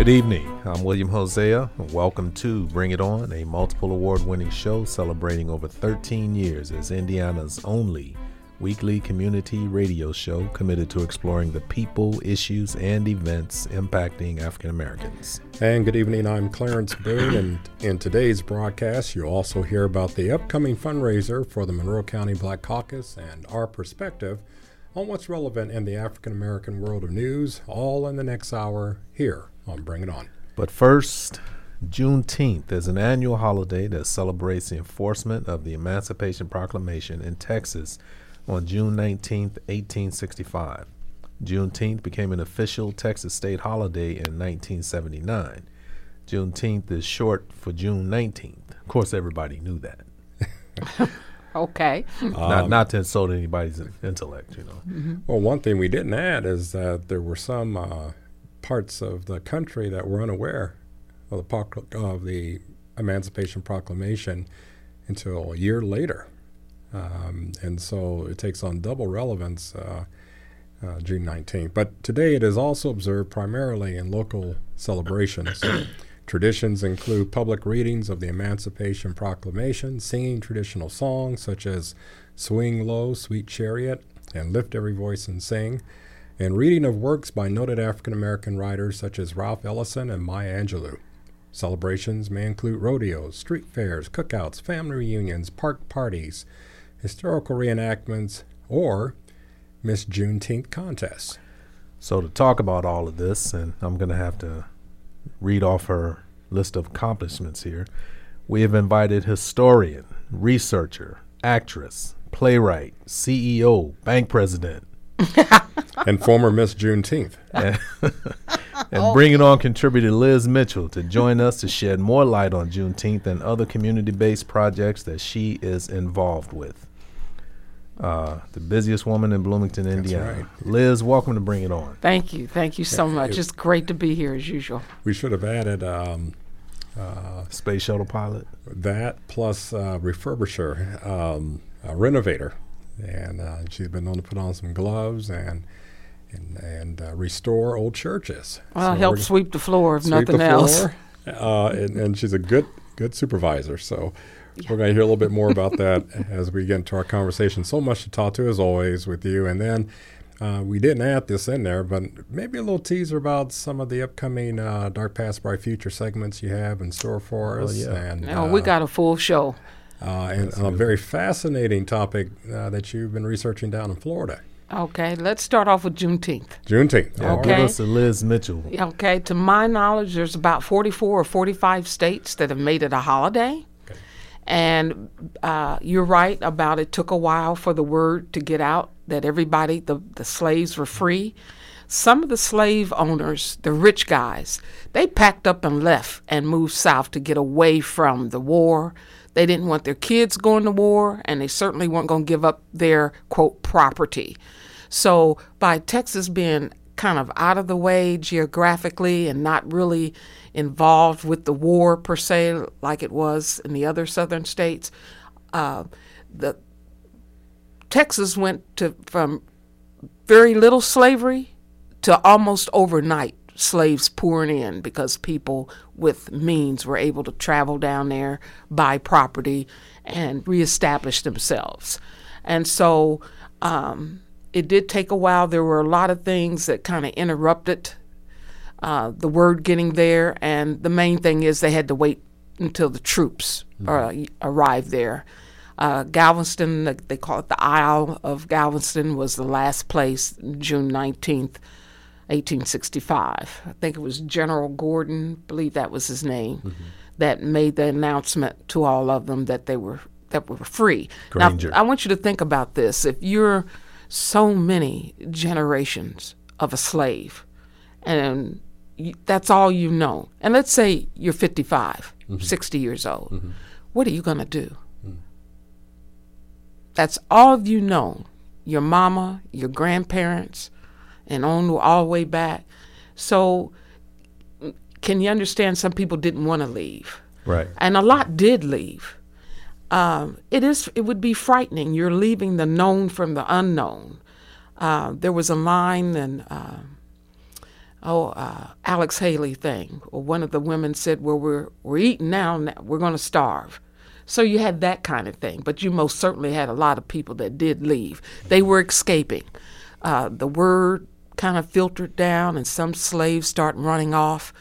Good evening. I'm William Hosea. and Welcome to Bring It On, a multiple award winning show celebrating over 13 years as Indiana's only weekly community radio show committed to exploring the people, issues, and events impacting African Americans. And good evening, I'm Clarence Boone, and in today's broadcast, you'll also hear about the upcoming fundraiser for the Monroe County Black Caucus and our perspective on what's relevant in the African American world of news, all in the next hour here on Bring It On. But first, Juneteenth is an annual holiday that celebrates the enforcement of the Emancipation Proclamation in Texas on June 19, 1865. Juneteenth became an official Texas state holiday in 1979. Juneteenth is short for June 19th. Of course, everybody knew that. okay. not, um, not to insult anybody's intellect, you know. Mm-hmm. Well, one thing we didn't add is that there were some uh, parts of the country that were unaware of the, of the Emancipation Proclamation until a year later. Um, and so it takes on double relevance uh, uh, June 19th. But today it is also observed primarily in local celebrations. Traditions include public readings of the Emancipation Proclamation, singing traditional songs such as Swing Low, Sweet Chariot, and Lift Every Voice and Sing, and reading of works by noted African American writers such as Ralph Ellison and Maya Angelou. Celebrations may include rodeos, street fairs, cookouts, family reunions, park parties, historical reenactments, or Miss Juneteenth contests. So, to talk about all of this, and I'm going to have to read off her list of accomplishments here, we have invited historian, researcher, actress, playwright, CEO, bank president, and former Miss Juneteenth. and, and bringing on contributor Liz Mitchell to join us to shed more light on Juneteenth and other community based projects that she is involved with uh, the busiest woman in Bloomington, Indiana. Right. Liz, welcome to Bring It On. Thank you. Thank you so much. it's great to be here as usual. We should have added um, uh, space shuttle pilot. That plus uh, refurbisher, um, a renovator, and uh, she's been known to put on some gloves and and, and uh, restore old churches. Well, so help sweep the floor if nothing else. Uh, and, and she's a good good supervisor. So we're going to hear a little bit more about that as we get into our conversation. So much to talk to, as always, with you. And then uh, we didn't add this in there, but maybe a little teaser about some of the upcoming uh, Dark Past Bright Future segments you have in store for us. Oh, yeah. And, oh, we uh, got a full show. Uh, and a very fascinating topic uh, that you've been researching down in Florida. Okay, let's start off with Juneteenth. Juneteenth. Yeah, okay. Give us a Liz Mitchell. Okay, to my knowledge, there's about 44 or 45 states that have made it a holiday. And uh, you're right about it took a while for the word to get out that everybody, the, the slaves were free. Some of the slave owners, the rich guys, they packed up and left and moved south to get away from the war. They didn't want their kids going to war, and they certainly weren't going to give up their, quote, property. So by Texas being kind of out of the way geographically and not really involved with the war per se, like it was in the other southern states. Uh, the Texas went to from very little slavery to almost overnight slaves pouring in because people with means were able to travel down there, buy property, and reestablish themselves. And so um, it did take a while. There were a lot of things that kind of interrupted uh, the word getting there, and the main thing is they had to wait until the troops mm-hmm. uh, arrived there. Uh, Galveston, they call it the Isle of Galveston, was the last place, June 19th, 1865. I think it was General Gordon, I believe that was his name, mm-hmm. that made the announcement to all of them that they were that were free. Granger. Now, I want you to think about this. If you're so many generations of a slave, and you, that's all you know. And let's say you're 55, 60 years old. What are you going to do? That's all you know. Your mama, your grandparents, and on all the way back. So, can you understand? Some people didn't want to leave, Right. and a lot did leave. Um, it is. It would be frightening. You're leaving the known from the unknown. Uh, there was a line and. Uh, oh, uh, Alex Haley thing. Or one of the women said, "Well, we're we're eating now. now we're going to starve." So you had that kind of thing, but you most certainly had a lot of people that did leave. They were escaping. Uh, the word kind of filtered down, and some slaves start running off.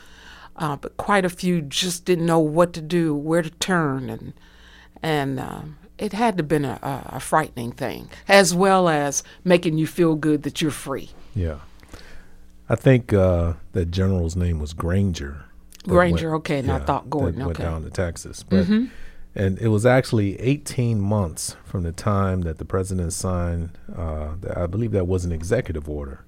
Uh, but quite a few just didn't know what to do, where to turn, and and um, it had to have been a, a, frightening thing, as well as making you feel good that you're free. Yeah. I think uh, that general's name was Granger. Granger, okay, and I thought Gordon, went okay. down to Texas. But and it was actually 18 months from the time that the president signed. Uh, the, I believe that was an executive order.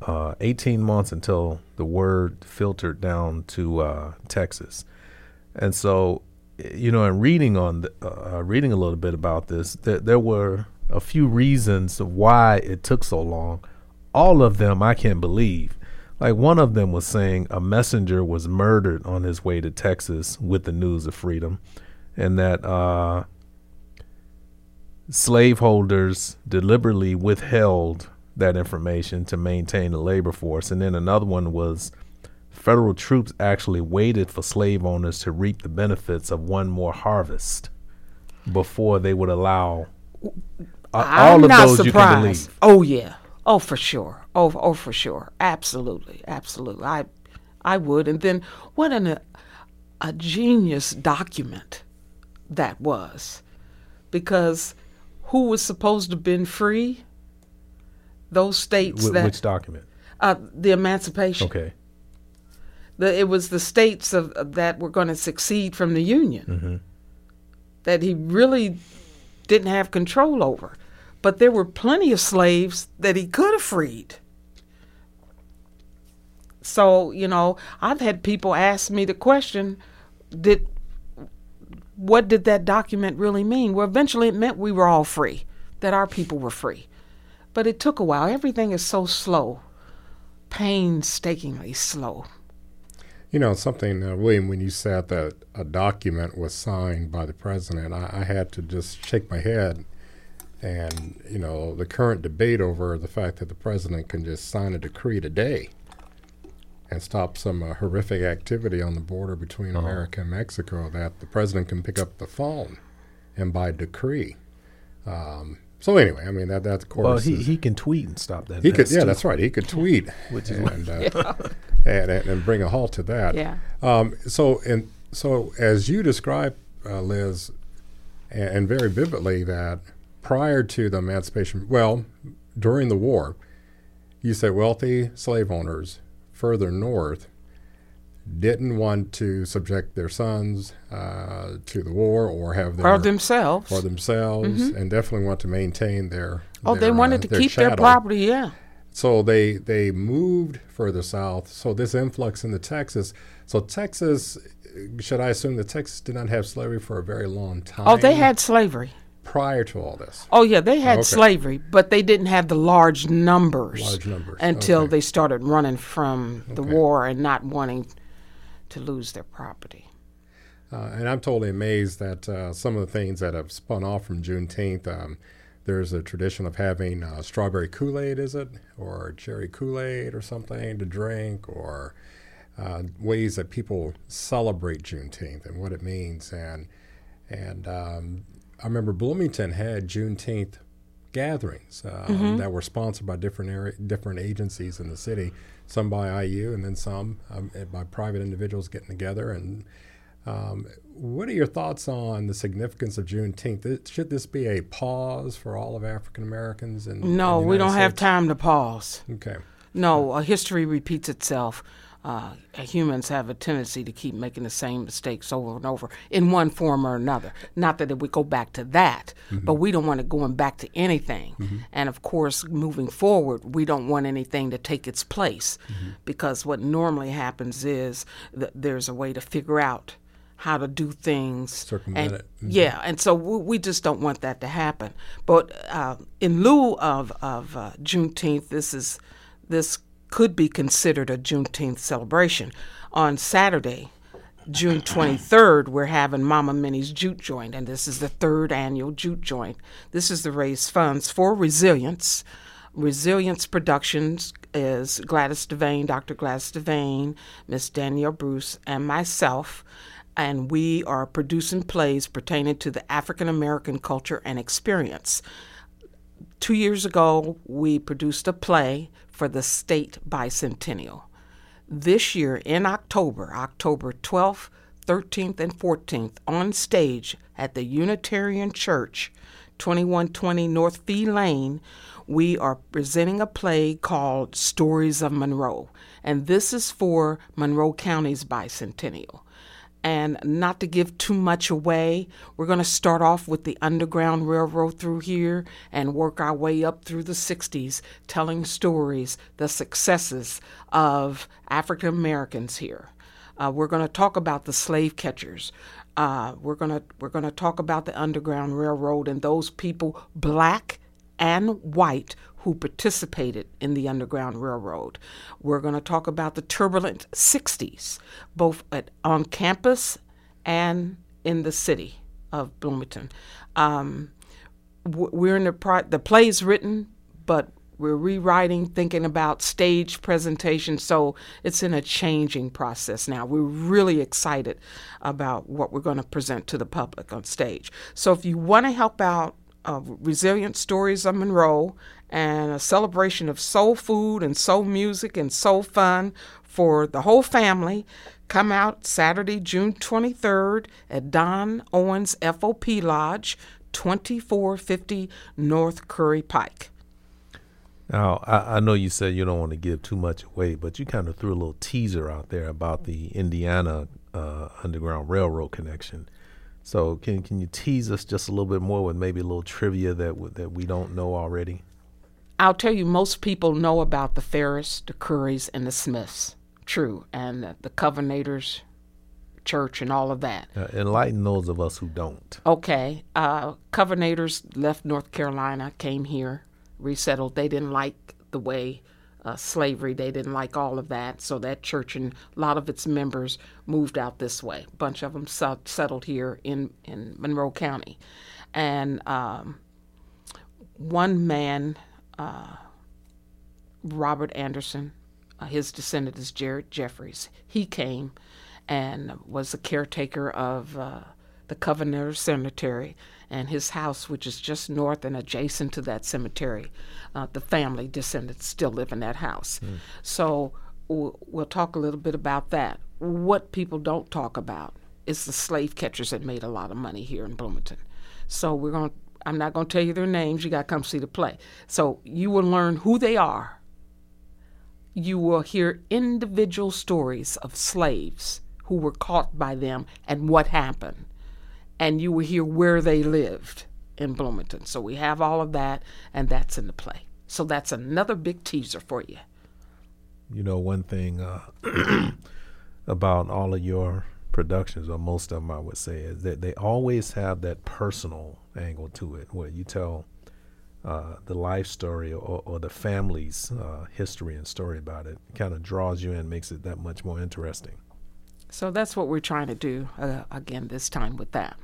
Uh, 18 months until the word filtered down to uh, Texas, and so you know, in reading on the, uh, reading a little bit about this, there, there were a few reasons why it took so long. All of them I can't believe. Like one of them was saying a messenger was murdered on his way to Texas with the news of freedom, and that uh, slaveholders deliberately withheld that information to maintain the labor force. And then another one was federal troops actually waited for slave owners to reap the benefits of one more harvest before they would allow uh, all of those surprised. you can believe. Oh yeah. Oh for sure. Oh oh for sure. Absolutely. Absolutely. I I would. And then what an a genius document that was. Because who was supposed to have been free? Those states Wh- that which document? uh, the emancipation. Okay. The, it was the states of, of that were going to succeed from the Union Mm-hmm. that he really didn't have control over. But there were plenty of slaves that he could have freed. So, you know, I've had people ask me the question, did what did that document really mean? Well, eventually it meant we were all free, that our people were free. But it took a while. Everything is so slow, painstakingly slow. You know, something, uh, William, when you said that a document was signed by the president, I, I had to just shake my head. And, you know, the current debate over the fact that the president can just sign a decree today and stop some uh, horrific activity on the border between Uh-huh. America and Mexico, that the president can pick up the phone and by decree. Um, so, anyway, I mean, that, that of course. Well, he, is- he can tweet and stop that. he could, yeah, too. that's right. He could tweet, Which is and, uh, and, and and bring a halt to that. Yeah. Um, so and so as you describe, uh, Liz, and, and very vividly, that prior to the emancipation, well, during the war, you say wealthy slave owners further north didn't want to subject their sons uh, to the war or have their Or themselves. for themselves, and definitely want to maintain their. oh, they wanted uh, to their keep their property, yeah. So they they moved further south. So this influx into Texas. So Texas, should I assume that Texas did not have slavery for a very long time? Oh, they had slavery. prior to all this. Oh, yeah, they had Okay. slavery, but they didn't have the large numbers. Large numbers, Until okay. they started running from the Okay. war and not wanting to lose their property. Uh, and I'm totally amazed that uh, some of the things that have spun off from Juneteenth. Um, there's a tradition of having uh, strawberry Kool-Aid, is it, or cherry Kool-Aid, or something to drink, or uh, ways that people celebrate Juneteenth and what it means. And and um, I remember Bloomington had Juneteenth gatherings um, that were sponsored by different area, different agencies in the city, some by IU and then some um, eh, by private individuals getting together. And um, what are your thoughts on the significance of Juneteenth? Th- Should this be a pause for all of African Americans? In, No, we don't have time to pause. Okay. No, uh, history repeats itself. Uh, humans have a tendency to keep making the same mistakes over and over in one form or another. Not that we go back to that, mm-hmm. but we don't want it going back to anything. Mm-hmm. And of course, moving forward, we don't want anything to take its place mm-hmm. because what normally happens is that there's a way to figure out how to do things. Circumvent it. Mm-hmm. Yeah, and so we, we, just don't want that to happen. But uh, in lieu of of uh, Juneteenth, this is this could be considered a Juneteenth celebration. On Saturday, June 23rd, we're having Mama Minnie's Jute Joint, and this is the third annual Jute Joint. This is to raise funds for resilience. Resilience Productions is Gladys Devane, Dr. Gladys Devane, Miss Danielle Bruce, and myself, and we are producing plays pertaining to the African American culture and experience. Two years ago, we produced a play for the state bicentennial. This year in October, October 12th, 13th, and 14th, on stage at the Unitarian Church, 2120 North Fee Lane, we are presenting a play called Stories of Monroe. And this is for Monroe County's bicentennial. And not to give too much away, we're going to start off with the Underground Railroad through here and work our way up through the 60s, telling stories, the successes of African Americans here. Uh, we're going to talk about the slave catchers. Uh, we're going to we're going to talk about the Underground Railroad and those people, black and white, who participated in the Underground Railroad. We're going to talk about the turbulent 60s, both at, on campus and in the city of Bloomington. Um, we're in the pro- the play's written, but we're rewriting, thinking about stage presentation. So it's in a changing process now. We're really excited about what we're going to present to the public on stage. So if you want to help out uh, Resilient Stories of Monroe and a celebration of soul food and soul music and soul fun for the whole family. Come out Saturday, June 23rd at Don Owens FOP Lodge, 2450 North Curry Pike. Now, I, I, know you said you don't want to give too much away, but you kind of threw a little teaser out there about the Indiana uh, Underground Railroad connection. So, can can you tease us just a little bit more with maybe a little trivia that w- that we don't know already? I'll tell you, most people know about the Ferris, the Currys, and the Smiths. True. And the, the Covenanters Church and all of that. Uh, enlighten those of us who don't. Okay. Uh, Covenanters left North Carolina, came here, resettled. They didn't like the way uh, slavery, they didn't like all of that. So that church and a lot of its members moved out this way. A bunch of them settled here in, in Monroe County. And um, one man uh, Robert Anderson. Uh, his descendant is Jared Jeffries. He came and was the caretaker of uh, the Covenanter Cemetery and his house, which is just north and adjacent to that cemetery. Uh, the family descendants still live in that house. Mm. So we'll, we'll talk a little bit about that. What people don't talk about is the slave catchers that made a lot of money here in Bloomington. So we're going. I'm not going to tell you their names. You got to come see the play. So you will learn who they are. You will hear individual stories of slaves who were caught by them and what happened. And you will hear where they lived in Bloomington. So we have all of that, and that's in the play. So that's another big teaser for you. You know, one thing uh, about all of your productions, or most of them, I would say, is that they always have that personal angle to it, where you tell uh, the life story or, or the family's uh, history and story about it. it kind of draws you in, makes it that much more interesting. So that's what we're trying to do uh, again this time with that.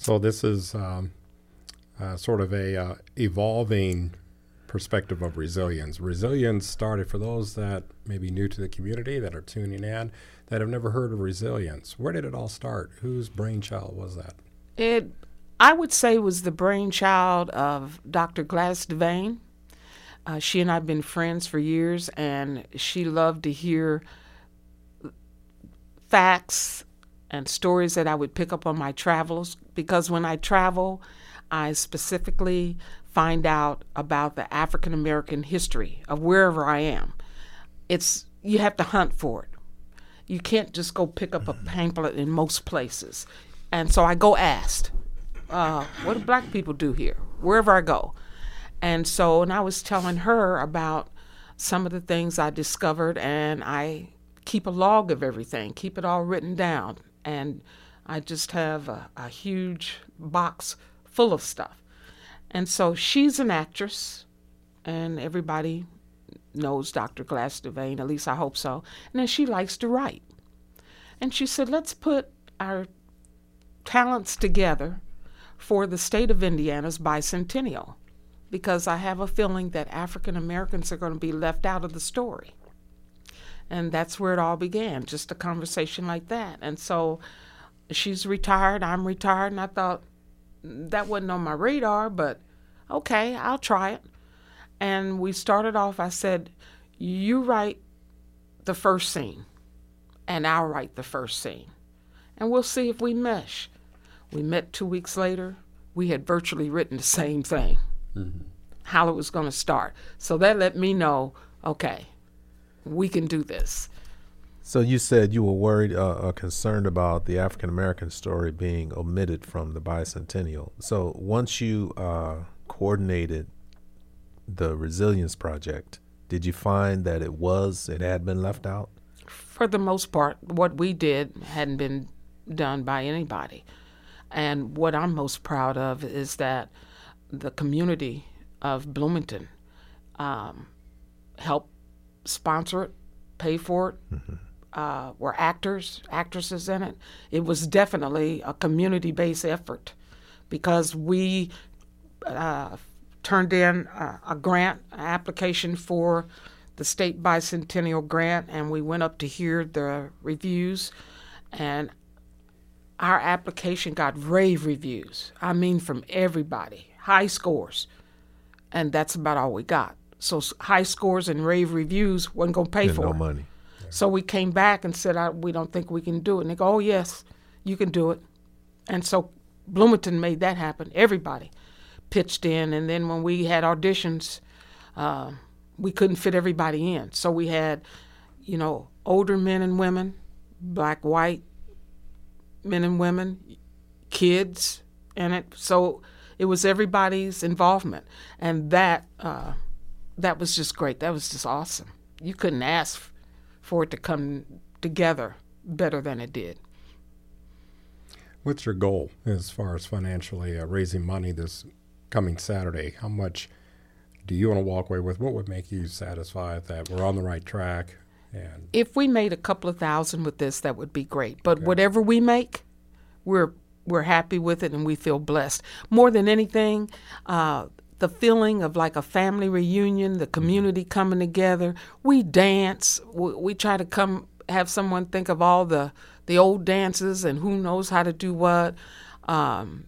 So this is um, uh, sort of a uh, evolving perspective of resilience. Resilience started for those that may be new to the community that are tuning in that have never heard of resilience. Where did it all start? Whose brainchild was that? It, I would say, was the brainchild of Dr. Gladys Devane. Uh, she and I have been friends for years, and she loved to hear facts and stories that I would pick up on my travels because when I travel, I specifically find out about the African American history of wherever I am. It's you have to hunt for it. You can't just go pick up a pamphlet in most places. And so I go asked, uh, what do black people do here? Wherever I go. And so, and I was telling her about some of the things I discovered, and I keep a log of everything, keep it all written down. And I just have a, a huge box full of stuff. And so she's an actress, and everybody knows Dr. Gladys Devane, at least I hope so. And then she likes to write. And she said, let's put our talents together for the state of Indiana's bicentennial because I have a feeling that African Americans are going to be left out of the story. And that's where it all began, just a conversation like that. And so she's retired, I'm retired, and I thought that wasn't on my radar, but okay, I'll try it. And we started off, I said, You write the first scene, and I'll write the first scene. And we'll see if we mesh. We met two weeks later. We had virtually written the same thing, mm-hmm. how it was going to start. So that let me know okay, we can do this. So you said you were worried, uh, uh, concerned about the African American story being omitted from the bicentennial. So once you uh, coordinated the Resilience Project, did you find that it was, it had been left out? For the most part, what we did hadn't been done by anybody. And what I'm most proud of is that the community of Bloomington um, helped sponsor it, pay for it. Mm-hmm. Uh, were actors, actresses in it. It was definitely a community based effort because we uh, turned in a, a grant application for the state bicentennial grant, and we went up to hear the reviews, and our application got rave reviews. I mean, from everybody, high scores, and that's about all we got. So high scores and rave reviews wasn't going to pay for no it. money. So we came back and said, "We don't think we can do it." And they go, "Oh yes, you can do it." And so Bloomington made that happen. Everybody pitched in, and then when we had auditions, uh, we couldn't fit everybody in. So we had, you know, older men and women, black, white men and women, kids And it. So it was everybody's involvement, and that uh, that was just great. That was just awesome. You couldn't ask for it to come together better than it did. What's your goal as far as financially uh, raising money this coming Saturday, how much do you want to walk away with? What would make you satisfied that we're on the right track? And if we made a couple of thousand with this, that would be great. But okay. whatever we make, we're we're happy with it and we feel blessed. More than anything, uh, the feeling of like a family reunion, the community coming together. We dance. We, we, try to come have someone think of all the the old dances and who knows how to do what. Um,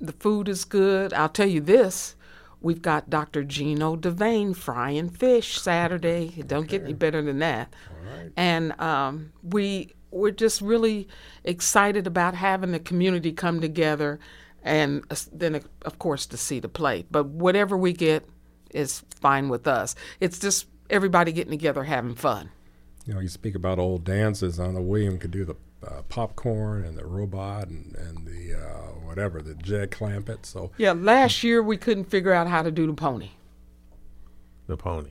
the food is good. I'll tell you this. We've got Dr. Gino Devane frying fish Saturday. It don't okay. get any better than that. And um, we we're just really excited about having the community come together, and then of course to see the play. But whatever we get is fine with us. It's just everybody getting together having fun. You know, you speak about old dances. I know William could do the uh, popcorn and the robot and, and the uh, whatever the Jed Clampett. So yeah, last year we couldn't figure out how to do the pony. The pony.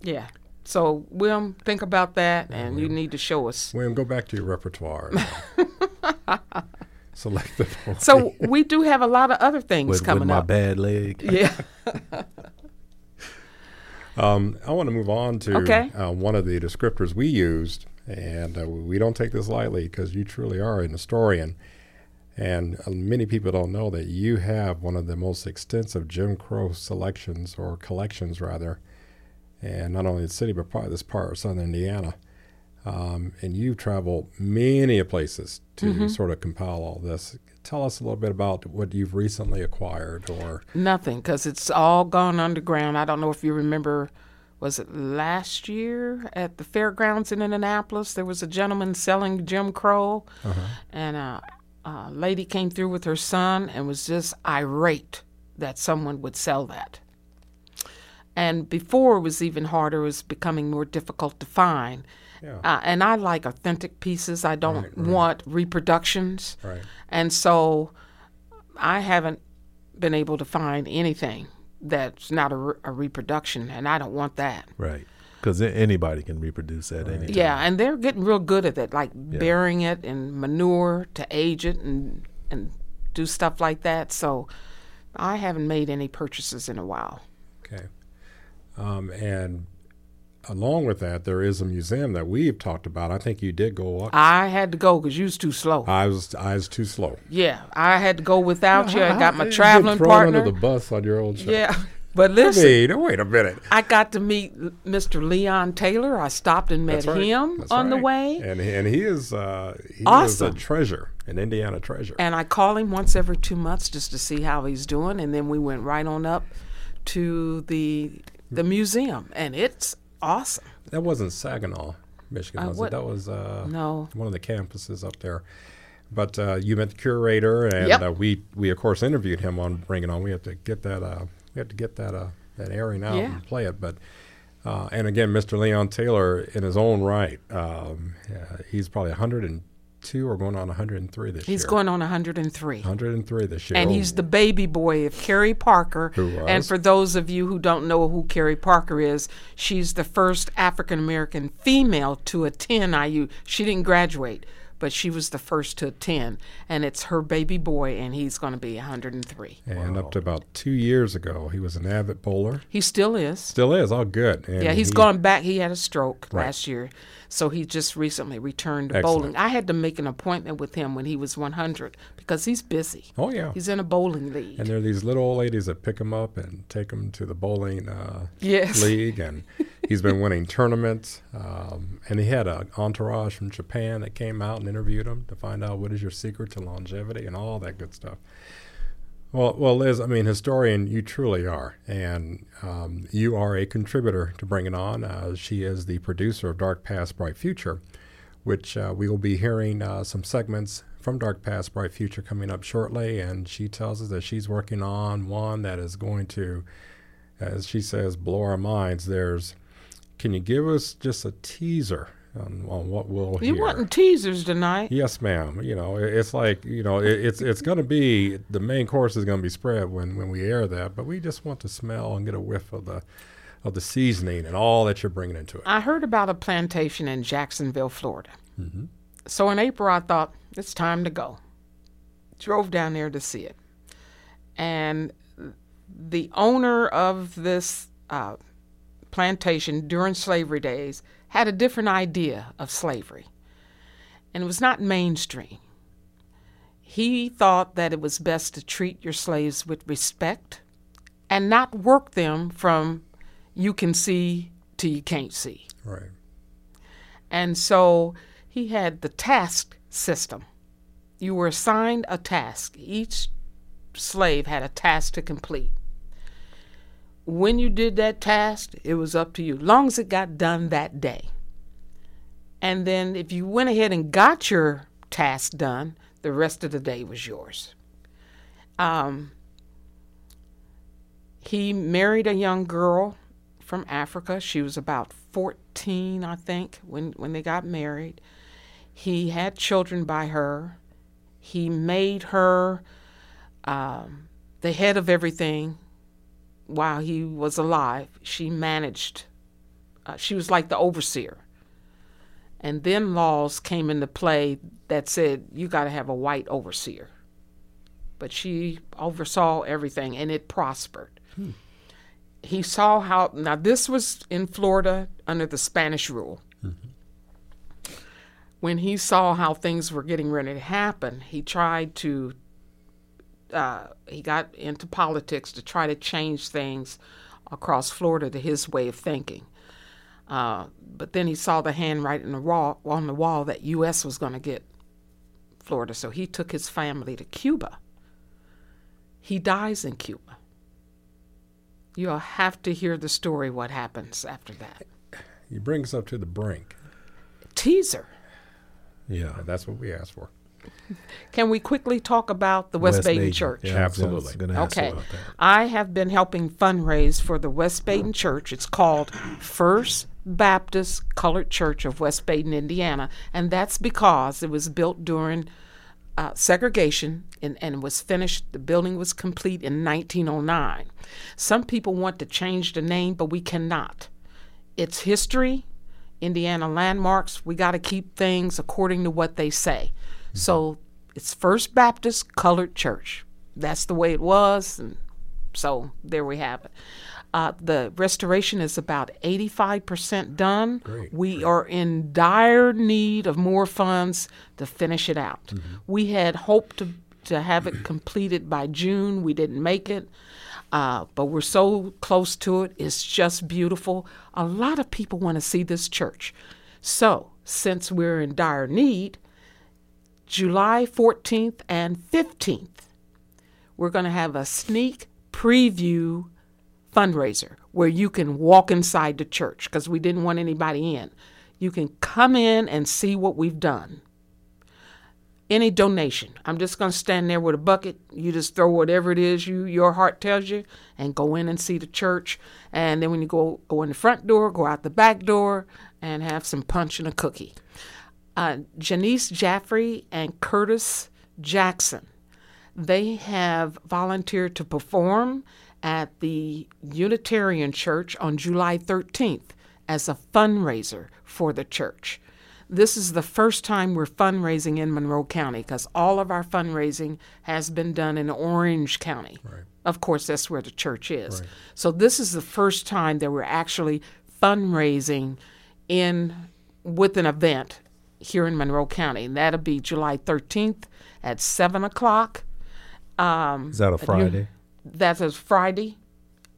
Yeah. So William, think about that, and William, you need to show us. William, go back to your repertoire. Select the. So we do have a lot of other things with, coming with my up. bad leg. Yeah. um, I want to move on to okay. uh, one of the descriptors we used and uh, we don't take this lightly because you truly are an historian. And uh, many people don't know that you have one of the most extensive Jim Crow selections or collections, rather, and not only the city, but probably this part of southern Indiana. Um, and you've traveled many places to mm-hmm. sort of compile all this. Tell us a little bit about what you've recently acquired, or nothing, because it's all gone underground. I don't know if you remember was it last year at the fairgrounds in Indianapolis? There was a gentleman selling Jim Crow, uh-huh. and a, a, lady came through with her son and was just irate that someone would sell that. And before it was even harder, it was becoming more difficult to find. Yeah. Uh, and I like authentic pieces. I don't Right, right. want reproductions. Right. And so I haven't been able to find anything that's not a, re- a reproduction, and I don't want that. Right. Because anybody can reproduce at any time. Yeah, and they're getting real good at it, like burying it in manure to age it and and do stuff like that. So I haven't made any purchases in a while. Okay. Um, and along with that, there is a museum that we've talked about. I think you did go up. I had to go because you was too slow. I was I was too slow. yeah, I had to go without you. I got my traveling partner. under the bus on your own show. yeah, but listen, mean, wait a minute. I got to meet Mr. Leon Taylor. I stopped and met right. him That's on the way. and he, and he is uh, he is a treasure, an Indiana treasure. And I call him once every two months just to see how he's doing. And then we went right on up to the the museum, and it's awesome. that wasn't Saginaw, Michigan, Uh, was what- it? That was uh, No, one of the campuses up there. But uh, you met the curator, and Yep. uh, we we of course interviewed him on Bring It On. We have to get that uh, we have to get that uh, that airing out Yeah. and play it. But uh, and again, Mr. Leon Taylor, in his own right, um, he's probably 102 or going on 103 this he's year. going on 103. 103 this year. And he's the baby boy of Carrie Parker. Who was. And for those of you who don't know who Carrie Parker is, she's the first African American female to attend IU. She didn't graduate, but she was the first to attend. And it's her baby boy, and he's going to be 103. and up to about two years ago, he was an avid bowler. He still is. Still is. All good. And Yeah, he's he- gone back. He had a stroke Right. last year, so he just recently returned to Excellent. bowling. I had to make an appointment with him when he was 100 because he's busy. Oh yeah. He's in a bowling league. and there are these little old ladies that pick him up and take him to the bowling uh, Yes. league, and he's been winning tournaments. Um, and he had an entourage from Japan that came out and interviewed him to find out what is your secret to longevity and all that good stuff. Well, well, Liz, I mean, historian, you truly are, and um, you are a contributor to Bring It On. Uh, she is the producer of Dark Past, Bright Future, which uh, we will be hearing uh, some segments from Dark Past, Bright Future coming up shortly. And she tells us that she's working on one that is going to, as she says, blow our minds. There's, can you give us just a teaser on, on what we'll you hear? wanting teasers tonight? Yes, ma'am. You know, it- it's like you know, it, it's it's going to be the main course is going to be spread when when we air that, but we just want to smell and get a whiff of the of the seasoning and all that you're bringing into it. I heard about a plantation in Jacksonville, Florida. So in April, I thought it's time to go. Drove down there to see it, and the owner of this uh, plantation during slavery days had a different idea of slavery, and it was not mainstream. He thought that it was best to treat your slaves with respect and not work them from you can see to you can't see. Right. And so he had the task system. You were assigned a task. Each slave had a task to complete. When you did that task, it was up to you, long as it got done that day. And then if you went ahead and got your task done, the rest of the day was yours. Um, he married a young girl from Africa. She was about 14, I think, when, when they got married. He had children by her. He made her um, the head of everything while he was alive. She managed, uh, she was like the overseer. And then laws came into play that said you got to have a white overseer. But she oversaw everything and it prospered he saw how now this was in Florida under the Spanish rule. When he saw how things were getting ready to happen, he tried to uh, he got into politics to try to change things across Florida to his way of thinking. Uh, but then he saw the handwriting on the wall, on the wall that U.S. was going to get Florida, so he took his family to Cuba. He dies in Cuba. You'll have to hear the story what happens after that. You bring us up to the brink. Teaser. Yeah. That's what we asked for. Can we quickly talk about the West, Baden, Baden. Church? Yeah, I was- I Absolutely. gonna ask you Okay. I have been helping fundraise for the West Baden Church. It's called First Baptist Colored Church of West Baden, Indiana. And that's because it was built during uh, segregation and, and was finished, the building was complete in 1909. Some people want to change the name, but we cannot. It's history, Indiana landmarks. We got to keep things according to what they say. So it's First Baptist Colored Church. That's the way it was, and so there we have it. Uh, the restoration is about 85% done. Great, we are in dire need of more funds to finish it out. We had hoped to, to have it completed by June. We didn't make it, uh, but we're so close to it. It's just beautiful. A lot of people want to see this church. So, since we're in dire need, July 14th and 15th, we're going to have a sneak preview fundraiser where you can walk inside the church because we didn't want anybody in. You can come in and see what we've done. Any donation, I'm just going to stand there with a bucket. You just throw whatever it is you your heart tells you, and go in and see the church. And then when you go go in the front door, go out the back door, and have some punch and a cookie. Uh, Janice Jaffrey and Curtis Jackson they have volunteered to perform at the Unitarian Church on July 13th as a fundraiser for the church. This is the first time we're fundraising in Monroe County because all of our fundraising has been done in Orange County. Right. Of course, that's where the church is. So this is the first time that we're actually fundraising in with an event here in Monroe County. And that'll be July 13th at 7 o'clock. Um, Is that a Friday? That's a Friday.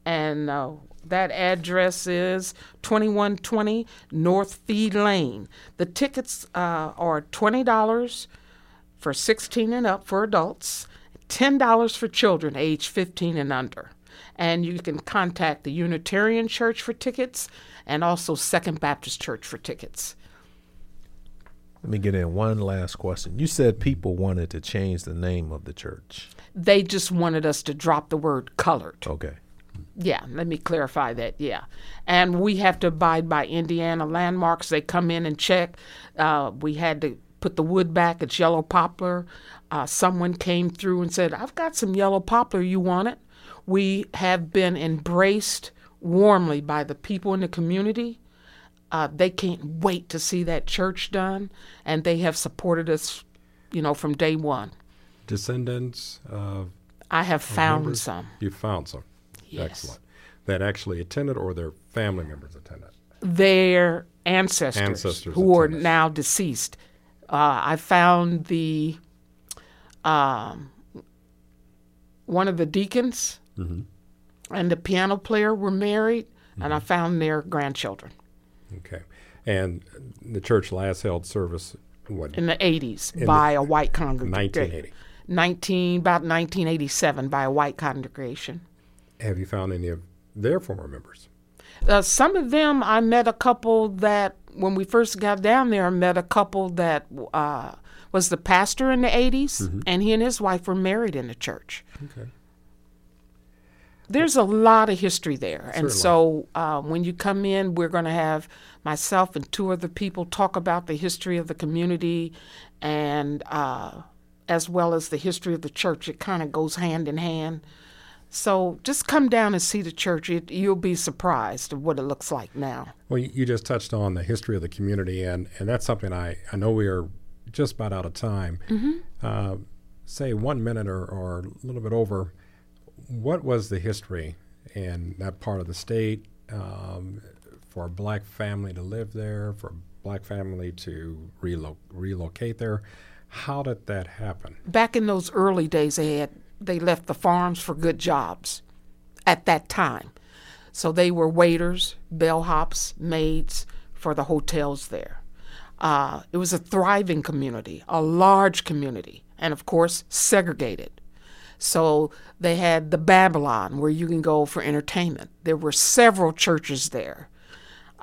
And uh, that address is 2120 North Fee Lane. The tickets uh, are $20 for 16 and up for adults, $10 for children age 15 and under. And you can contact the Unitarian Church for tickets and also Second Baptist Church for tickets. Let me get in one last question. You said people wanted to change the name of the church. They just wanted us to drop the word colored. Okay. Yeah, let me clarify that. Yeah. And we have to abide by Indiana landmarks. They come in and check. Uh, we had to put the wood back. It's yellow poplar. Uh, someone came through and said, I've got some yellow poplar. You want it? We have been embraced warmly by the people in the community. Uh, they can't wait to see that church done, and they have supported us, you know, from day one. Descendants of I have found members? some. You found some. Yes. Excellent. That actually attended or their family members attended. their ancestors, Ancestors who are now deceased. Uh, I found the um, one of the deacons and the piano player were married, and I found their grandchildren Okay. And the church last held service, what, in the 80s In by a white congregation. 1980? 19, about 1987 by a white congregation. Have you found any of their former members? Uh, some of them, I met a couple that, when we first got down there, I met a couple that uh, was the pastor in the 80s, and he and his wife were married in the church. Okay. There's a lot of history there. And so uh, when you come in, we're going to have myself and two other people talk about the history of the community and uh, as well as the history of the church. It kind of goes hand in hand. So just come down and see the church. It, you'll be surprised at what it looks like now. Well, you just touched on the history of the community, and, and that's something I, I know we are just about out of time. Uh, say one minute or, or a little bit over, what was the history in that part of the state um, for a black family to live there, for a black family to relo- relocate there? How did that happen? back in those early days they had they left the farms for good jobs at that time so they were waiters bellhops maids for the hotels there uh, it was a thriving community a large community and of course segregated so they had the babylon where you can go for entertainment there were several churches there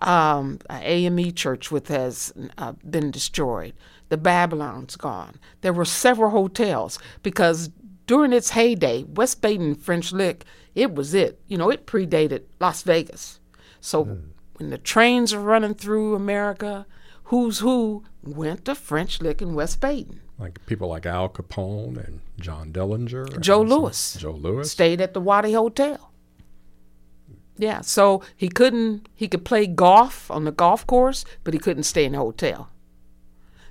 um, AME church which has uh, been destroyed. the Babylon's gone. There were several hotels because during its heyday, West Baden French Lick, it was it. You know, it predated Las Vegas. So mm. when the trains are running through America, who's who went to French Lick in West Baden. Like people like Al Capone and John Dillinger. Joe Louis. Joe Louis Stayed at the Waddy Hotel. Yeah, so he couldn't, he could play golf on the golf course, but he couldn't stay in the hotel.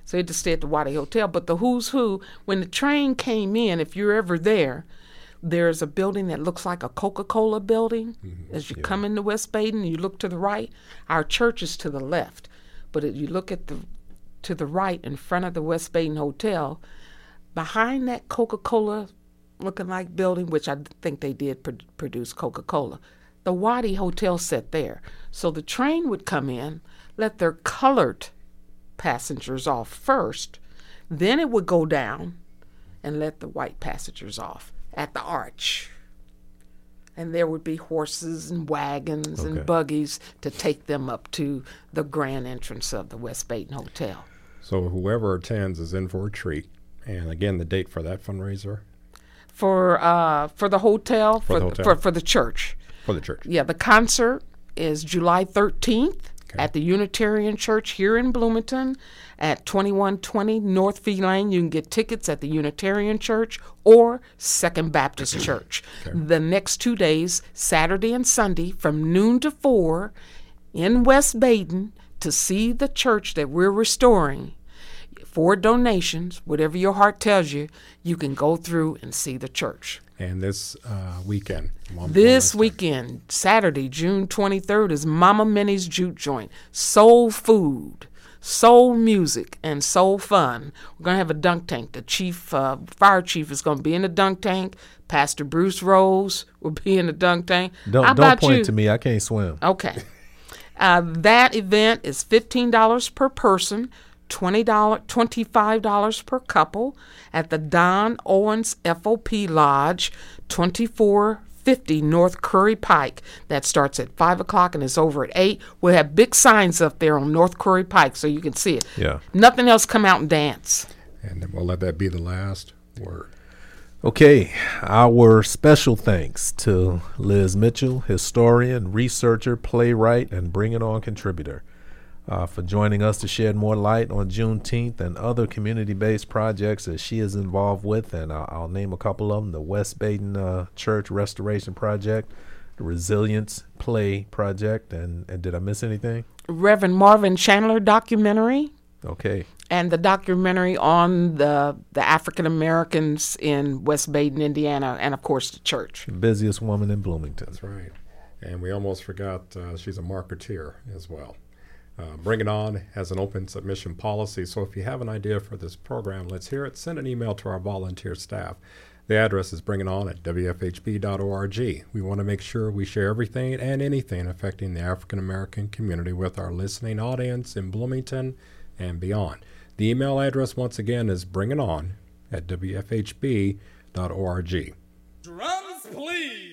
So he had to stay at the Waddy Hotel. But the who's who, when the train came in, if you're ever there, there's a building that looks like a Coca Cola building. Mm-hmm. As you yeah. come into West Baden, you look to the right. Our church is to the left. But if you look at the to the right in front of the West Baden Hotel, behind that Coca Cola looking like building, which I think they did pr- produce Coca Cola, the Waddy Hotel set there. So the train would come in, let their colored passengers off first. Then it would go down and let the white passengers off at the arch. And there would be horses and wagons okay. and buggies to take them up to the grand entrance of the West Baden Hotel. So whoever attends is in for a treat. And again, the date for that fundraiser? For uh, for the hotel, for, for the hotel. For, for the church. For the church. Yeah, the concert is July 13th okay. at the Unitarian Church here in Bloomington at 2120 North Fee Lane. You can get tickets at the Unitarian Church or Second Baptist Church. Okay. The next two days, Saturday and Sunday, from noon to 4 in West Baden to see the church that we're restoring. For donations, whatever your heart tells you, you can go through and see the church. And this uh, weekend, this weekend, Saturday, June 23rd, is Mama Minnie's Juke Joint. Soul food, soul music, and soul fun. We're going to have a dunk tank. The chief, uh, fire chief, is going to be in the dunk tank. Pastor Bruce Rose will be in the dunk tank. Don't, don't point you? to me. I can't swim. Okay. Uh, that event is $15 per person. $20, $25 per couple at the Don Owens FOP Lodge, 2450 North Curry Pike. That starts at 5 o'clock and is over at 8. We'll have big signs up there on North Curry Pike so you can see it. Yeah. Nothing else, come out and dance. And we'll let that be the last word. Okay, our special thanks to Liz Mitchell, historian, researcher, playwright, and Bring It On contributor uh, for joining us to shed more light on Juneteenth and other community based projects that she is involved with. And I'll, I'll name a couple of them the West Baden uh, Church Restoration Project, the Resilience Play Project, and, and did I miss anything? Reverend Marvin Chandler documentary. Okay. And the documentary on the the African Americans in West Baden, Indiana, and of course the church. The busiest woman in Bloomington. That's right. And we almost forgot uh, she's a marketeer as well. Uh, Bring It On has an open submission policy, so if you have an idea for this program, let's hear it. Send an email to our volunteer staff. The address is bringiton at wfhb.org. We want to make sure we share everything and anything affecting the African American community with our listening audience in Bloomington and beyond. The email address, once again, is bringiton at wfhb.org. Drums, please.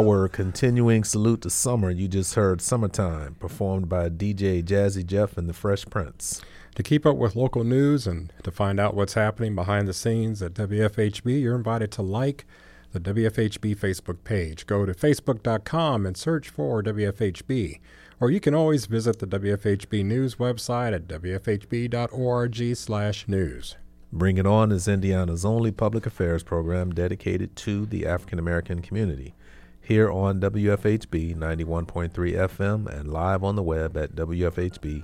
Our continuing salute to summer, you just heard Summertime, performed by DJ Jazzy Jeff and the Fresh Prince. To keep up with local news and to find out what's happening behind the scenes at WFHB, you're invited to like the WFHB Facebook page. Go to facebook.com and search for WFHB. Or you can always visit the WFHB news website at wfhb.org slash news. Bring It On is Indiana's only public affairs program dedicated to the African American community. Here on WFHB 91.3 FM and live on the web at WFHB.org.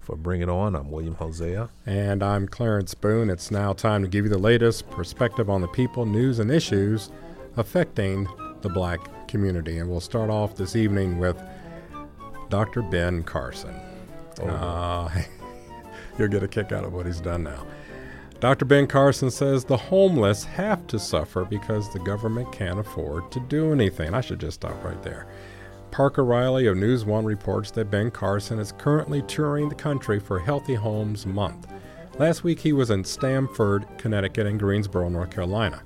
For Bring It On, I'm William Hosea. And I'm Clarence Boone. It's now time to give you the latest perspective on the people, news, and issues affecting the black community. And we'll start off this evening with Dr. Ben Carson. Oh, Uh, you'll get a kick out of what he's done now. Dr. Ben Carson says the homeless have to suffer because the government can't afford to do anything. I should just stop right there. Parker Riley of News One reports that Ben Carson is currently touring the country for Healthy Homes Month. Last week he was in Stamford, Connecticut, and Greensboro, North Carolina.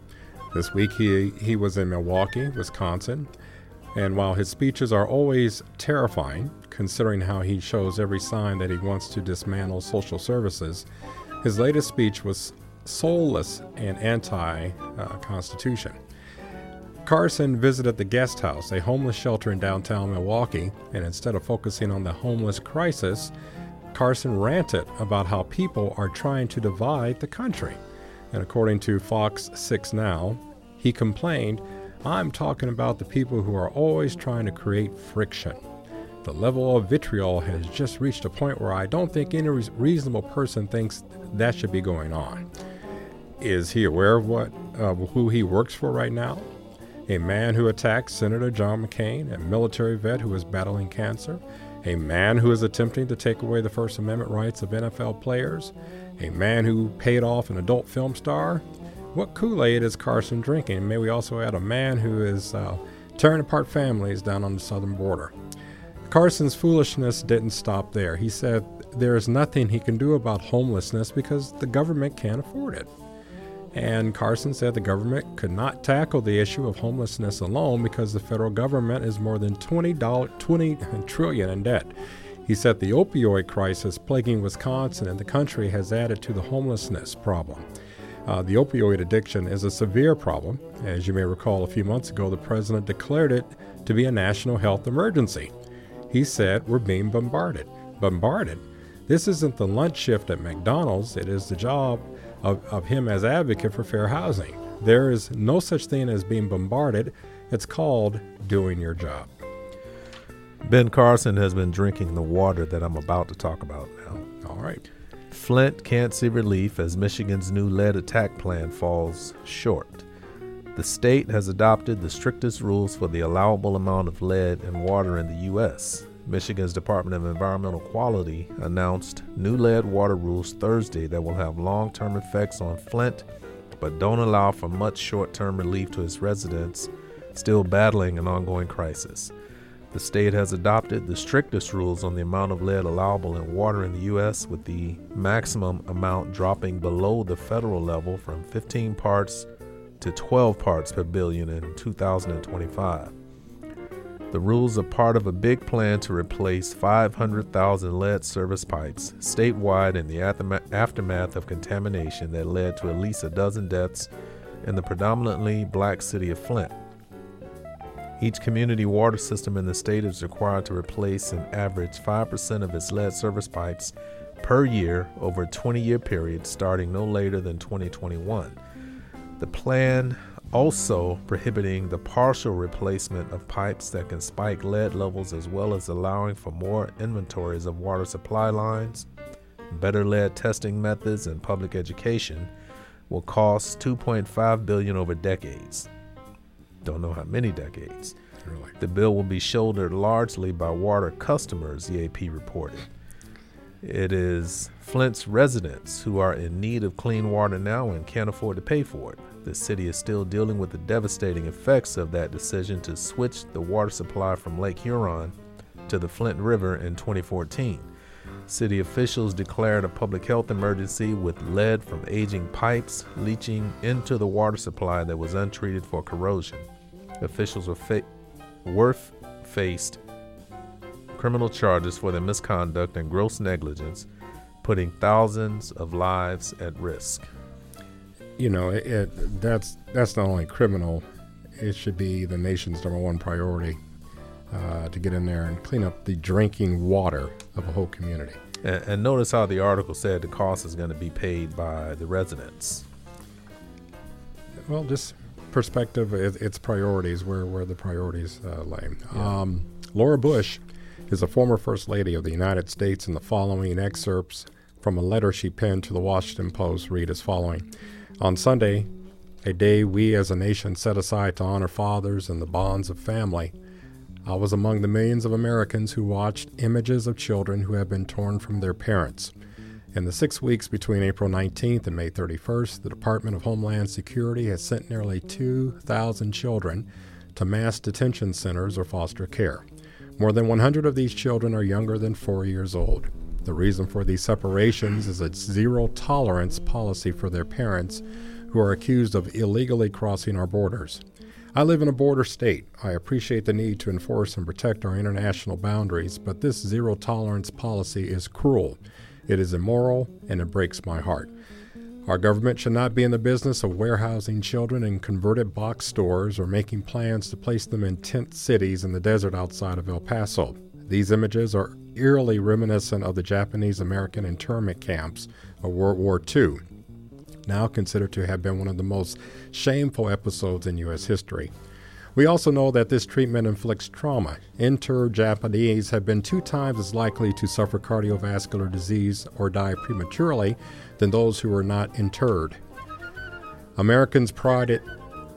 This week he, he was in Milwaukee, Wisconsin. And while his speeches are always terrifying, considering how he shows every sign that he wants to dismantle social services, his latest speech was soulless and anti uh, Constitution. Carson visited the Guest House, a homeless shelter in downtown Milwaukee, and instead of focusing on the homeless crisis, Carson ranted about how people are trying to divide the country. And according to Fox 6 Now, he complained, I'm talking about the people who are always trying to create friction. The level of vitriol has just reached a point where I don't think any reas- reasonable person thinks that should be going on. Is he aware of what uh, who he works for right now? A man who attacked Senator John McCain, a military vet who is battling cancer, a man who is attempting to take away the First Amendment rights of NFL players, A man who paid off an adult film star? What Kool Aid is Carson drinking? May we also add a man who is uh, tearing apart families down on the southern border? Carson's foolishness didn't stop there. He said there is nothing he can do about homelessness because the government can't afford it. And Carson said the government could not tackle the issue of homelessness alone because the federal government is more than 20, 20 trillion in debt. He said the opioid crisis plaguing Wisconsin and the country has added to the homelessness problem. Uh, the opioid addiction is a severe problem. As you may recall, a few months ago, the president declared it to be a national health emergency. He said, We're being bombarded. Bombarded? This isn't the lunch shift at McDonald's, it is the job of, of him as advocate for fair housing. There is no such thing as being bombarded, it's called doing your job. Ben Carson has been drinking the water that I'm about to talk about now. All right. Flint can't see relief as Michigan's new lead attack plan falls short. The state has adopted the strictest rules for the allowable amount of lead in water in the U.S. Michigan's Department of Environmental Quality announced new lead water rules Thursday that will have long term effects on Flint, but don't allow for much short term relief to its residents still battling an ongoing crisis. The state has adopted the strictest rules on the amount of lead allowable in water in the U.S., with the maximum amount dropping below the federal level from 15 parts to 12 parts per billion in 2025. The rules are part of a big plan to replace 500,000 lead service pipes statewide in the aftermath of contamination that led to at least a dozen deaths in the predominantly black city of Flint. Each community water system in the state is required to replace an average 5% of its lead service pipes per year over a 20 year period starting no later than 2021. The plan also prohibiting the partial replacement of pipes that can spike lead levels as well as allowing for more inventories of water supply lines, better lead testing methods and public education will cost 2.5 billion over decades. Don't know how many decades. Really? The bill will be shouldered largely by water customers, the AP reported. It is Flint's residents who are in need of clean water now and can't afford to pay for it. The city is still dealing with the devastating effects of that decision to switch the water supply from Lake Huron to the Flint River in 2014. City officials declared a public health emergency with lead from aging pipes leaching into the water supply that was untreated for corrosion. Officials were, fa- were faced criminal charges for their misconduct and gross negligence, putting thousands of lives at risk you know, it, it, that's that's not only criminal; it should be the nation's number one priority uh, to get in there and clean up the drinking water of a whole community. And, and notice how the article said the cost is going to be paid by the residents. Well, just perspective, it, it's priorities where where the priorities uh, lay. Yeah. Um, Laura Bush is a former First Lady of the United States, and the following excerpts from a letter she penned to the Washington Post read as following. On Sunday, a day we as a nation set aside to honor fathers and the bonds of family, I was among the millions of Americans who watched images of children who have been torn from their parents. In the six weeks between April 19th and May 31st, the Department of Homeland Security has sent nearly 2,000 children to mass detention centers or foster care. More than 100 of these children are younger than four years old. The reason for these separations is a zero tolerance policy for their parents who are accused of illegally crossing our borders. I live in a border state. I appreciate the need to enforce and protect our international boundaries, but this zero tolerance policy is cruel. It is immoral and it breaks my heart. Our government should not be in the business of warehousing children in converted box stores or making plans to place them in tent cities in the desert outside of El Paso. These images are eerily reminiscent of the Japanese American internment camps of World War II, now considered to have been one of the most shameful episodes in U.S. history. We also know that this treatment inflicts trauma. Interred Japanese have been two times as likely to suffer cardiovascular disease or die prematurely than those who are not interred. Americans pride, it,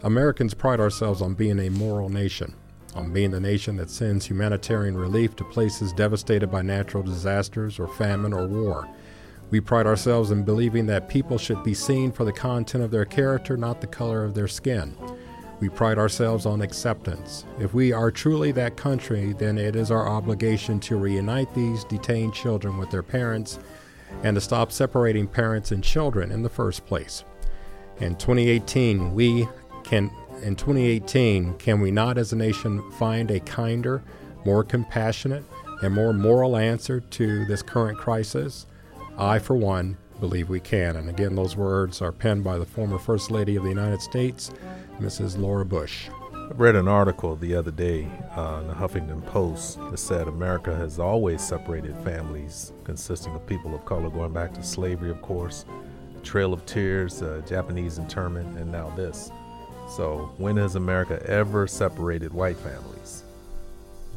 Americans pride ourselves on being a moral nation on being the nation that sends humanitarian relief to places devastated by natural disasters or famine or war. We pride ourselves in believing that people should be seen for the content of their character, not the color of their skin. We pride ourselves on acceptance. If we are truly that country, then it is our obligation to reunite these detained children with their parents and to stop separating parents and children in the first place. In 2018, we can in 2018, can we not as a nation find a kinder, more compassionate, and more moral answer to this current crisis? I, for one, believe we can. And again, those words are penned by the former First Lady of the United States, Mrs. Laura Bush. I read an article the other day uh, in the Huffington Post that said America has always separated families consisting of people of color, going back to slavery, of course, the Trail of Tears, uh, Japanese internment, and now this. So, when has America ever separated white families?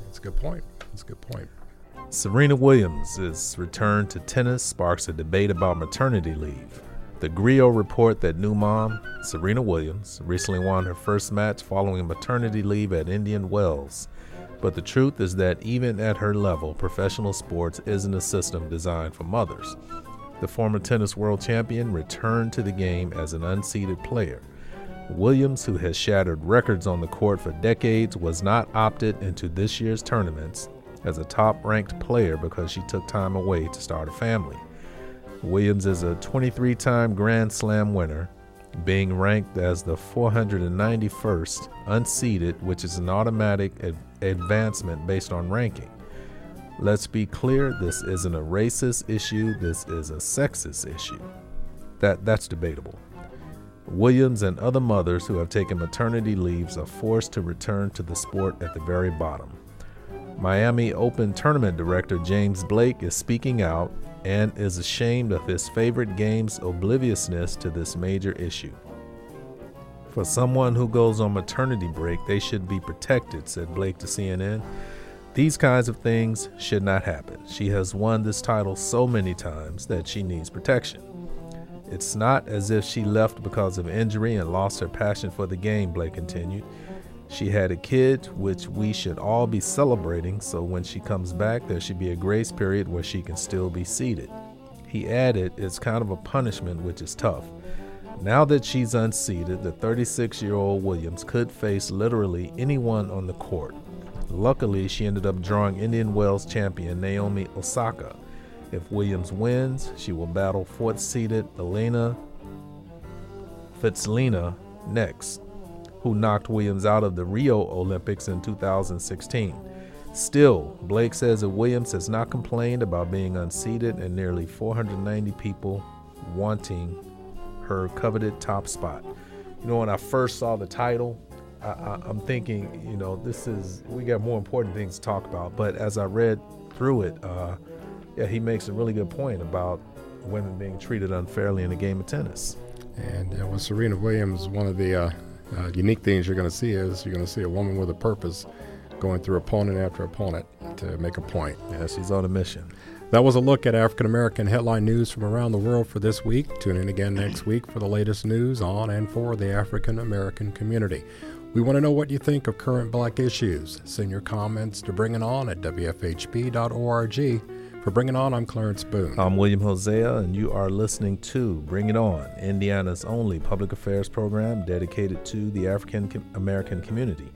That's a good point. That's a good point. Serena Williams' return to tennis sparks a debate about maternity leave. The Grio report that new mom, Serena Williams, recently won her first match following maternity leave at Indian Wells. But the truth is that even at her level, professional sports isn't a system designed for mothers. The former tennis world champion returned to the game as an unseeded player. Williams, who has shattered records on the court for decades, was not opted into this year's tournaments as a top ranked player because she took time away to start a family. Williams is a 23 time Grand Slam winner, being ranked as the 491st unseeded, which is an automatic ad- advancement based on ranking. Let's be clear, this isn't a racist issue, this is a sexist issue. That, that's debatable. Williams and other mothers who have taken maternity leaves are forced to return to the sport at the very bottom. Miami Open tournament director James Blake is speaking out and is ashamed of his favorite game's obliviousness to this major issue. For someone who goes on maternity break, they should be protected, said Blake to CNN. These kinds of things should not happen. She has won this title so many times that she needs protection. It's not as if she left because of injury and lost her passion for the game, Blake continued. She had a kid, which we should all be celebrating, so when she comes back, there should be a grace period where she can still be seated. He added, It's kind of a punishment, which is tough. Now that she's unseated, the 36 year old Williams could face literally anyone on the court. Luckily, she ended up drawing Indian Wells champion Naomi Osaka. If Williams wins, she will battle fourth seeded Elena Svitolina next, who knocked Williams out of the Rio Olympics in 2016. Still, Blake says that Williams has not complained about being unseated and nearly 490 people wanting her coveted top spot. You know, when I first saw the title, I, am thinking, you know, this is, we got more important things to talk about. But as I read through it, uh, yeah, he makes a really good point about women being treated unfairly in the game of tennis. And with Serena Williams, one of the uh, uh, unique things you're going to see is you're going to see a woman with a purpose going through opponent after opponent to make a point. Yeah, she's on a mission. That was a look at African American headline news from around the world for this week. Tune in again next week for the latest news on and for the African American community. We want to know what you think of current black issues. Send your comments to Bring It On at WFHB.org. For Bring It On, I'm Clarence Boone. I'm William Hosea, and you are listening to Bring It On, Indiana's only public affairs program dedicated to the African American community.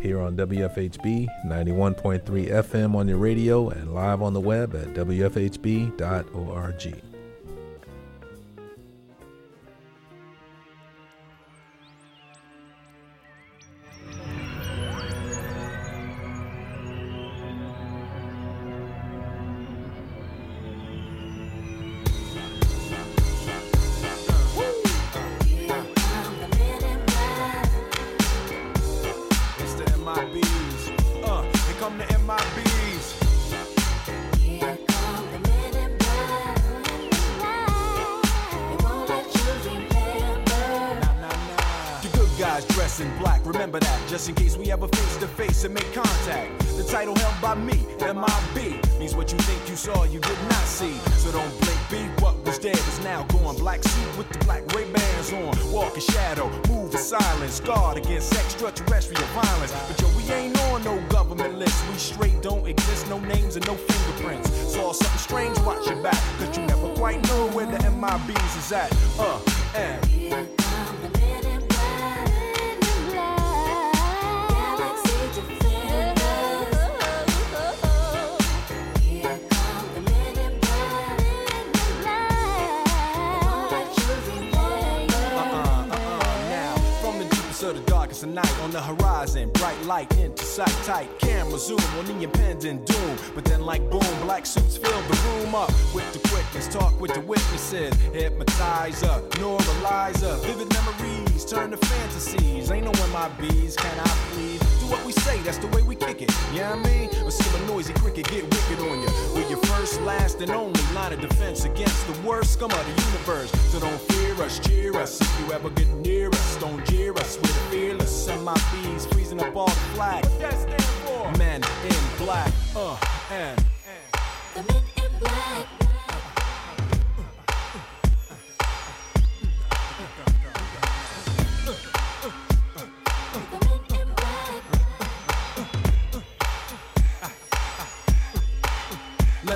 Here on WFHB 91.3 FM on your radio and live on the web at WFHB.org. light into sight tight. Camera zoom on the impending doom. But then, like boom, black suits fill the room up with the quickness. Talk with the witnesses. Hypnotizer, normalizer. Vivid memories turn to fantasies. Ain't no MIBs, can I please? Do what we say, that's the way we kick it. Yeah, you know I mean? Or see a noisy cricket get wicked on you. We're your first, last, and only line of defense against the worst scum of the universe. So don't fear us, cheer us. If you ever get near us, don't jeer us. We're fearless. Send my bees freezing up all the flag. What that stand for? Men in black. Uh, and. The men in black.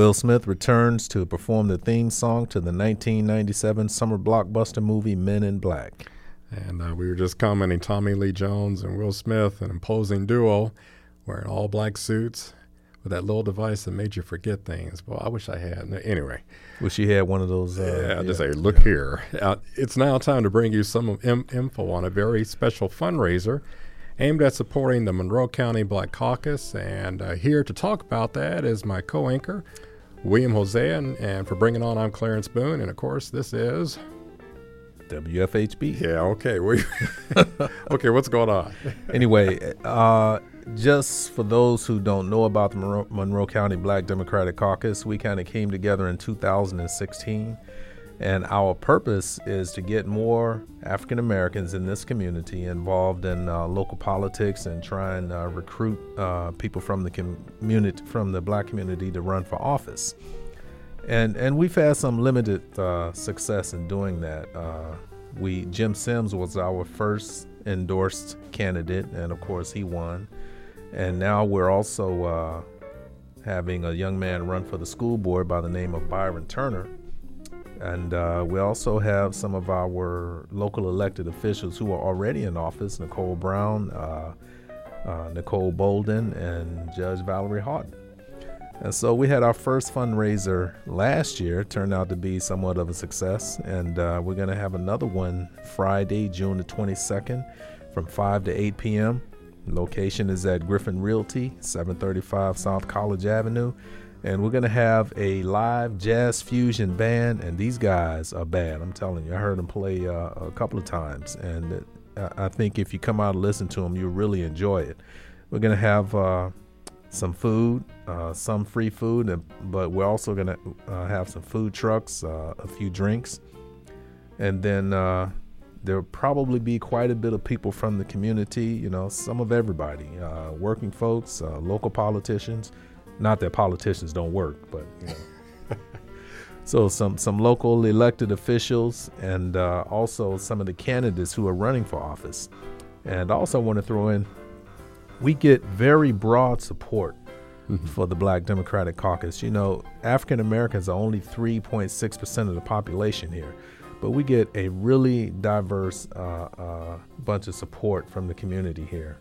Will Smith returns to perform the theme song to the 1997 summer blockbuster movie Men in Black. And uh, we were just commenting Tommy Lee Jones and Will Smith, an imposing duo, wearing all black suits with that little device that made you forget things. Well, I wish I had. Anyway. Wish you had one of those. Uh, yeah, yeah, just say, look yeah. here. Uh, it's now time to bring you some Im- info on a very special fundraiser aimed at supporting the Monroe County Black Caucus. And uh, here to talk about that is my co anchor, William Hosea. And, and, for bringing on, I'm Clarence Boone. And of course, this is. WFHB. Yeah, okay. We okay, what's going on? anyway, uh, just for those who don't know about the Monroe, Monroe County Black Democratic Caucus, we kind of came together in 2016 and our purpose is to get more African Americans in this community involved in uh, local politics and try and uh, recruit uh, people from the community, from the black community, to run for office. And and we've had some limited uh, success in doing that. Uh, we Jim Sims was our first endorsed candidate, and of course he won. And now we're also uh, having a young man run for the school board by the name of Byron Turner and uh, we also have some of our local elected officials who are already in office Nicole Brown, uh, uh, Nicole Bolden, and Judge Valeri Haughton. And so we had our first fundraiser last year, turned out to be somewhat of a success. And uh, we're going to have another one Friday, June the 22nd from 5 to 8 p.m. Location is at Griffin Realty, 735 South College Avenue and we're gonna have a live jazz fusion band, and these guys are bad. I'm telling you, I heard them play uh, a couple of times, and I think if you come out and listen to them, you'll really enjoy it. We're gonna have uh, some food, uh, some free food, but we're also gonna uh, have some food trucks, uh, a few drinks, and then uh, there'll probably be quite a bit of people from the community, you know, some of everybody, uh, working folks, uh, local politicians. Not that politicians don't work, but you know. so some some local elected officials and uh, also some of the candidates who are running for office. And also want to throw in, we get very broad support mm-hmm. for the Black Democratic Caucus. You know, African Americans are only 3.6% of the population here but we get a really diverse uh, uh, bunch of support from the community here.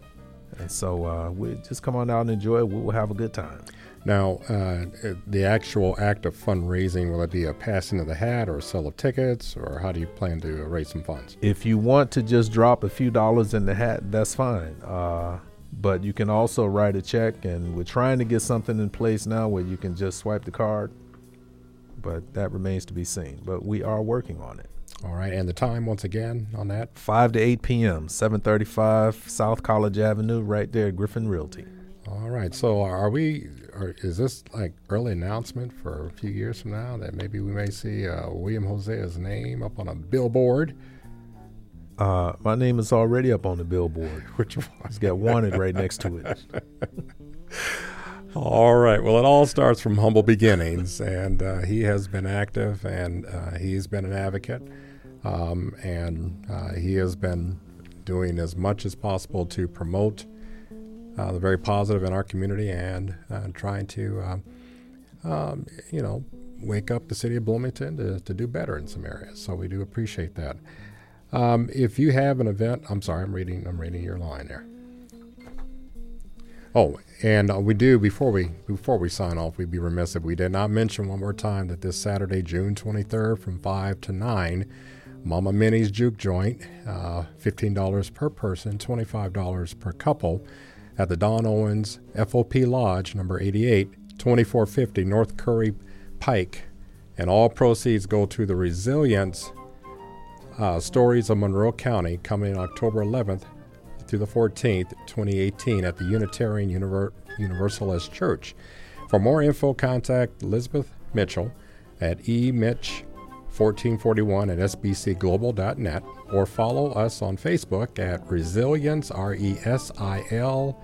And so uh, we just come on out and enjoy it. We will have a good time. Now, uh, the actual act of fundraising, will it be a passing of the hat or a sale of tickets, or how do you plan to raise some funds? If you want to just drop a few dollars in the hat, that's fine. Uh, but you can also write a check, and we're trying to get something in place now where you can just swipe the card but that remains to be seen. But we are working on it. All right, and the time once again on that? 5 to 8 p.m., 735 South College Avenue, right there Griffin Realty. All right, so are we, or is this like early announcement for a few years from now that maybe we may see uh, William Hosea's name up on a billboard? Uh, my name is already up on the billboard. Which one? It's got wanted right next to it. All right. Well, it all starts from humble beginnings, and uh, he has been active, and uh, he's been an advocate, um, and uh, he has been doing as much as possible to promote uh, very positive in our community and uh, trying to, um, um, you know, wake up the city of Bloomington to, to do better in some areas. So we do appreciate that. Um, if you have an event, I'm sorry, I'm reading. I'm reading your line there. Oh, and uh, we do before we before we sign off, we'd be remiss if we did not mention one more time that this Saturday, June 23rd, from five to nine, Mama Minnie's Juke Joint, uh, $15 per person, $25 per couple, at the Don Owens FOP Lodge, number 88, 2450 North Curry Pike, and all proceeds go to the Resilience uh, Stories of Monroe County, coming October 11th through the 14th, 2018, at the Unitarian Univer- Universalist Church. For more info, contact Elizabeth Mitchell at emitch1441 at sbcglobal.net or follow us on Facebook at Resilience, R E S I L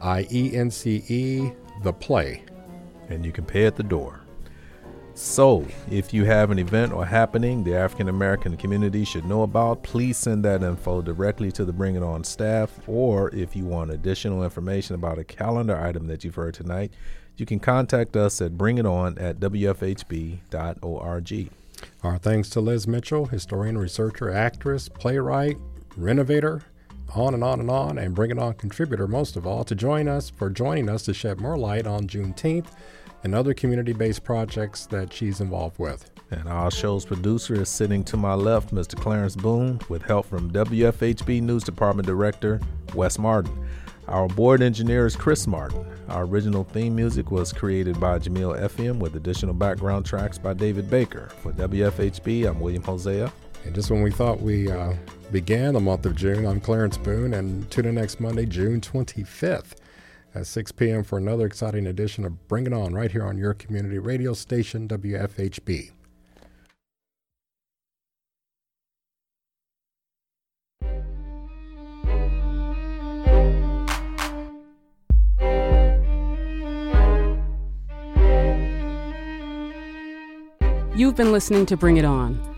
I E N C E, The Play. And you can pay at the door. So, if you have an event or happening the African American community should know about, please send that info directly to the Bring It On staff. Or if you want additional information about a calendar item that you've heard tonight, you can contact us at bringiton at wfhb.org. Our thanks to Liz Mitchell, historian, researcher, actress, playwright, renovator, on and on and on, and Bring It On contributor most of all, to join us for joining us to shed more light on Juneteenth and other community based projects that she's involved with. And our show's producer is sitting to my left, Mr. Clarence Boone, with help from WFHB News Department Director Wes Martin. Our board engineer is Chris Martin. Our original theme music was created by Jamil FM with additional background tracks by David Baker. For WFHB, I'm William Hosea. And just when we thought we uh, began the month of June, I'm Clarence Boone, and tune in next Monday, June 25th at 6 p.m. for another exciting edition of Bring It On right here on your community radio station, WFHB. You've been listening to Bring It On,